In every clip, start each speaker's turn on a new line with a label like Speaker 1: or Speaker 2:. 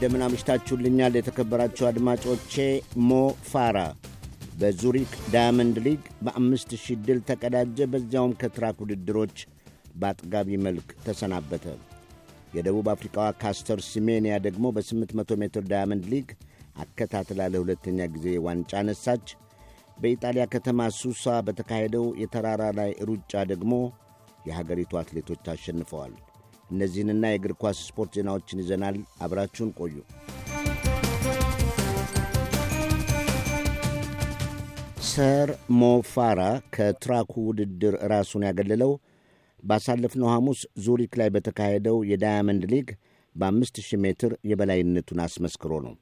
Speaker 1: እንደምን አምሽታችሁልኛል የተከበራችሁ አድማጮቼ። ሞ ፋራ በዙሪክ ዳያመንድ ሊግ በአምስት ሺህ ድል ተቀዳጀ። በዚያውም ከትራክ ውድድሮች በአጥጋቢ መልክ ተሰናበተ። የደቡብ አፍሪካዋ ካስተር ሲሜንያ ደግሞ በ800 ሜትር ዳያመንድ ሊግ አከታትላ ለሁለተኛ ጊዜ ዋንጫ ነሳች። በኢጣሊያ ከተማ ሱሳ በተካሄደው የተራራ ላይ ሩጫ ደግሞ የሀገሪቱ አትሌቶች አሸንፈዋል። እነዚህንና የእግር ኳስ ስፖርት ዜናዎችን ይዘናል። አብራችሁን ቆዩ። ሰር ሞ ፋራ ከትራኩ ውድድር ራሱን ያገለለው ባሳለፍነው ሐሙስ ዙሪክ ላይ በተካሄደው የዳያመንድ ሊግ በአምስት ሺህ ሜትር የበላይነቱን አስመስክሮ ነው።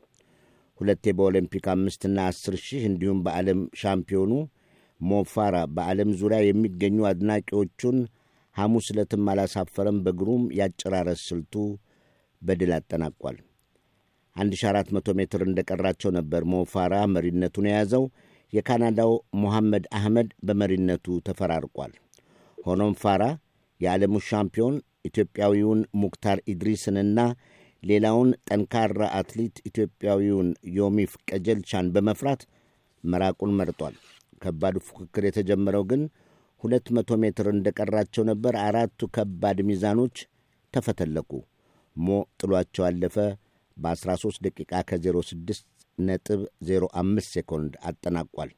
Speaker 1: ሁለቴ በኦሎምፒክ አምስትና አስር ሺህ እንዲሁም በዓለም ሻምፒዮኑ ሞ ፋራ በዓለም ዙሪያ የሚገኙ አድናቂዎቹን ሐሙስ ዕለትም አላሳፈረም። በግሩም ያጨራረስ ስልቱ በድል አጠናቋል። 1400 ሜትር እንደቀራቸው ነበር ሞፋራ መሪነቱን የያዘው። የካናዳው ሞሐመድ አህመድ በመሪነቱ ተፈራርቋል። ሆኖም ፋራ የዓለሙ ሻምፒዮን ኢትዮጵያዊውን ሙክታር ኢድሪስንና ሌላውን ጠንካራ አትሌት ኢትዮጵያዊውን ዮሚፍ ቀጀልቻን በመፍራት መራቁን መርጧል። ከባዱ ፉክክር የተጀመረው ግን ሁለት መቶ ሜትር እንደቀራቸው ነበር። አራቱ ከባድ ሚዛኖች ተፈተለቁ። ሞ ጥሏቸው አለፈ። በ13 ደቂቃ ከ06 ነጥብ 05 ሴኮንድ አጠናቋል።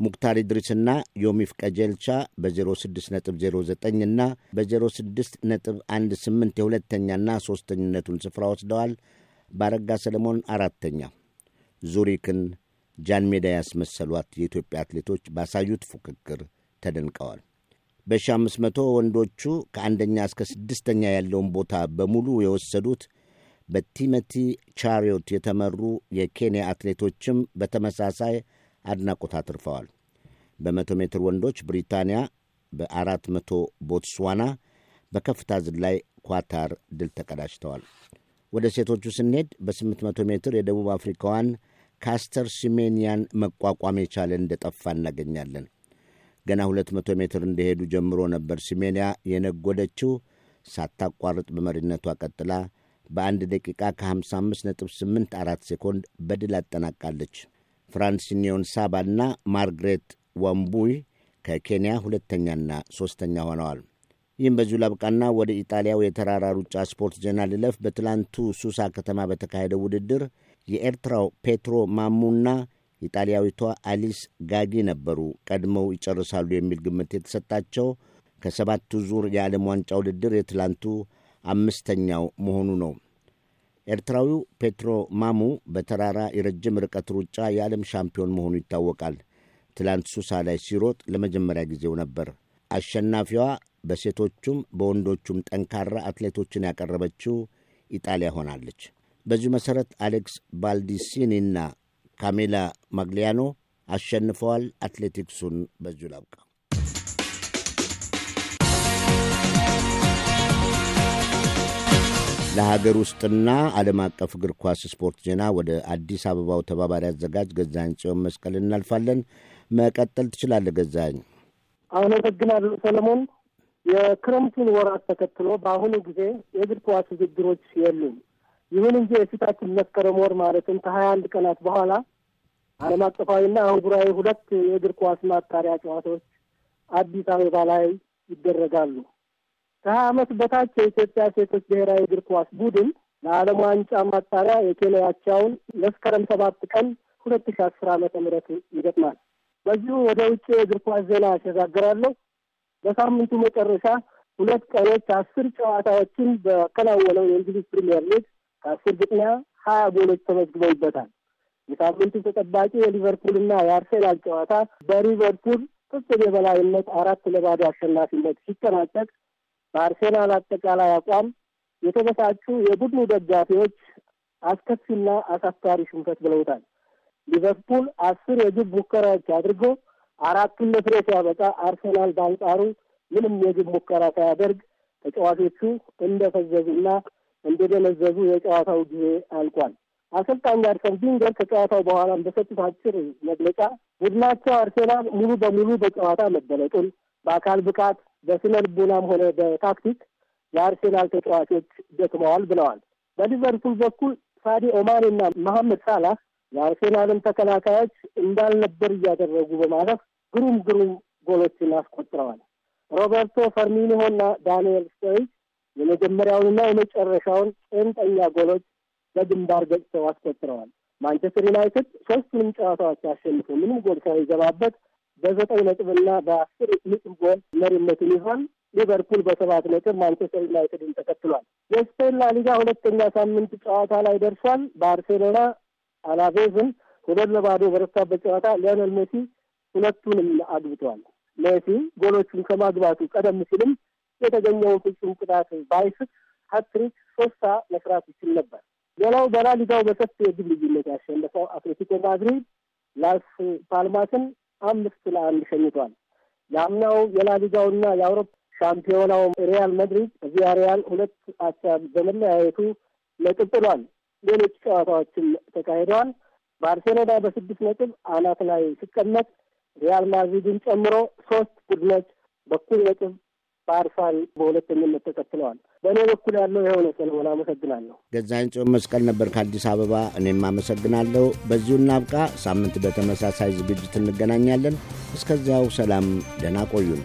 Speaker 1: ሙክታር ኢድሪስና ዮሚፍ ቀጀልቻ በ06 ነጥብ 09 እና በ06 ነጥብ 18 የሁለተኛና ሦስተኝነቱን ስፍራ ወስደዋል። ባረጋ ሰለሞን አራተኛ። ዙሪክን ጃን ሜዳ ያስመሰሏት የኢትዮጵያ አትሌቶች ባሳዩት ፉክክር ተደንቀዋል። በ1500 ወንዶቹ ከአንደኛ እስከ ስድስተኛ ያለውን ቦታ በሙሉ የወሰዱት በቲሞቲ ቻሪዮት የተመሩ የኬንያ አትሌቶችም በተመሳሳይ አድናቆት አትርፈዋል። በመቶ ሜትር ወንዶች ብሪታንያ፣ በአራት መቶ ቦትስዋና፣ በከፍታ ዝላይ ኳታር ድል ተቀዳጅተዋል። ወደ ሴቶቹ ስንሄድ በ800 ሜትር የደቡብ አፍሪካዋን ካስተር ሲሜንያን መቋቋም የቻለ እንደጠፋ እናገኛለን። ገና 200 ሜትር እንደሄዱ ጀምሮ ነበር ሲሜንያ የነጎደችው። ሳታቋርጥ በመሪነቷ ቀጥላ በአንድ ደቂቃ ከ55.84 ሴኮንድ በድል አጠናቃለች። ፍራንሲን ኒዮንሳባና ማርግሬት ዋምቡይ ከኬንያ ሁለተኛና ሦስተኛ ሆነዋል። ይህም በዚሁ ላብቃና ወደ ኢጣሊያው የተራራ ሩጫ ስፖርት ዜና ልለፍ። በትላንቱ ሱሳ ከተማ በተካሄደው ውድድር የኤርትራው ፔትሮ ማሙና ኢጣሊያዊቷ አሊስ ጋጊ ነበሩ ቀድመው ይጨርሳሉ የሚል ግምት የተሰጣቸው። ከሰባቱ ዙር የዓለም ዋንጫ ውድድር የትላንቱ አምስተኛው መሆኑ ነው። ኤርትራዊው ፔትሮ ማሙ በተራራ የረጅም ርቀት ሩጫ የዓለም ሻምፒዮን መሆኑ ይታወቃል። ትላንት ሱሳ ላይ ሲሮጥ ለመጀመሪያ ጊዜው ነበር። አሸናፊዋ በሴቶቹም በወንዶቹም ጠንካራ አትሌቶችን ያቀረበችው ኢጣሊያ ሆናለች። በዚሁ መሠረት አሌክስ ባልዲሲኒና ካሜላ ማግሊያኖ አሸንፈዋል። አትሌቲክሱን በዚሁ ላብቃ። ለሀገር ውስጥና ዓለም አቀፍ እግር ኳስ ስፖርት ዜና ወደ አዲስ አበባው ተባባሪ አዘጋጅ ገዛኝ ጽዮን መስቀል እናልፋለን። መቀጠል ትችላለህ ገዛኝ።
Speaker 2: አመሰግናለሁ ሰለሞን። የክረምቱን ወራት ተከትሎ በአሁኑ ጊዜ የእግር ኳስ ውድድሮች የሉም። ይሁን እንጂ የፊታችን መስከረም ወር ማለትም ከሀያ አንድ ቀናት በኋላ ዓለም አቀፋዊና አህጉራዊ ሁለት የእግር ኳስ ማጣሪያ ጨዋታዎች አዲስ አበባ ላይ ይደረጋሉ። ከሀያ ዓመት በታች የኢትዮጵያ ሴቶች ብሔራዊ እግር ኳስ ቡድን ለዓለም ዋንጫ ማጣሪያ የኬንያቻውን መስከረም ሰባት ቀን ሁለት ሺ አስር ዓመተ ምህረት ይገጥማል። በዚሁ ወደ ውጭ የእግር ኳስ ዜና ያሸጋግራለሁ። በሳምንቱ መጨረሻ ሁለት ቀኖች አስር ጨዋታዎችን በከናወነው የእንግሊዝ ፕሪምየር ሊግ ከአስር ግጥሚያ ሀያ ጎሎች ተመዝግበውበታል። የሳምንቱ ተጠባቂ የሊቨርፑልና የአርሴናል ጨዋታ በሊቨርፑል ፍጹም የበላይነት አራት ለባዶ አሸናፊነት ሲጠናቀቅ በአርሴናል አጠቃላይ አቋም የተበሳጩ የቡድኑ ደጋፊዎች አስከፊና አሳፋሪ ሽንፈት ብለውታል። ሊቨርፑል አስር የግብ ሙከራዎች አድርጎ አራቱን ለፍሬ ሲያበቃ አርሴናል በአንጻሩ ምንም የግብ ሙከራ ሳያደርግ ተጫዋቾቹ እንደፈዘዙና እንደደነዘዙ የጨዋታው ጊዜ አልቋል። አሰልጣኝ አርሰን ቪንገር ከጨዋታው በኋላ በሰጡት አጭር መግለጫ ቡድናቸው አርሴናል ሙሉ በሙሉ በጨዋታ መበለጡን በአካል ብቃት በስነ ልቦናም ሆነ በታክቲክ የአርሴናል ተጫዋቾች ደክመዋል ብለዋል። በሊቨርፑል በኩል ሳዲዮ ማኔ እና መሐመድ ሳላህ የአርሴናልን ተከላካዮች እንዳልነበር እያደረጉ በማለፍ ግሩም ግሩም ጎሎችን አስቆጥረዋል። ሮበርቶ ፊርሚኖ እና ዳንኤል ስተሪጅ የመጀመሪያውንና የመጨረሻውን ቄንጠኛ ጎሎች በግንባር ገጭተው አስቆጥረዋል። ማንቸስተር ዩናይትድ ሶስቱንም ጨዋታዎች አሸንፎ ምንም ጎል ሳይገባበት በዘጠኝ ነጥብና በአስር ንጹህ ጎል መሪነቱን ይዟል። ሊቨርፑል በሰባት ነጥብ ማንቸስተር ዩናይትድን ተከትሏል። የስፔን ላሊጋ ሁለተኛ ሳምንት ጨዋታ ላይ ደርሷል። ባርሴሎና አላቬዝን ሁለት ለባዶ በረታበት ጨዋታ ሊዮኔል ሜሲ ሁለቱንም አግብተዋል። ሜሲ ጎሎቹን ከማግባቱ ቀደም ሲልም የተገኘውን ፍጹም ቅጣት ባይስት ሀትሪክ ሶስታ መስራት ይችል ነበር። ሌላው በላሊጋው በሰፊ የግብ ልዩነት ያሸነፈው አትሌቲኮ ማድሪድ ላስ ፓልማስን አምስት ለአንድ ሸኝቷል። የአምናው የላሊጋውና የአውሮፓ ሻምፒዮናው ሪያል ማድሪድ ቪያሪያል ሁለት አቻ በመለያየቱ ነጥብ ጥሏል። ሌሎች ጨዋታዎችም ተካሂደዋል። ባርሴሎና በስድስት ነጥብ አናት ላይ ሲቀመጥ ሪያል ማድሪድን ጨምሮ ሶስት ቡድኖች በኩል ነጥብ በአርሳል በሁለተኝነት ተከትለዋል። በእኔ በኩል ያለው የሆነ ሰለሞን አመሰግናለሁ።
Speaker 1: ገዛኸኝ ጽዮን መስቀል ነበር ከአዲስ አበባ። እኔም አመሰግናለሁ። በዚሁ እናብቃ። ሳምንት በተመሳሳይ ዝግጅት እንገናኛለን። እስከዚያው ሰላም፣ ደህና ቆዩን።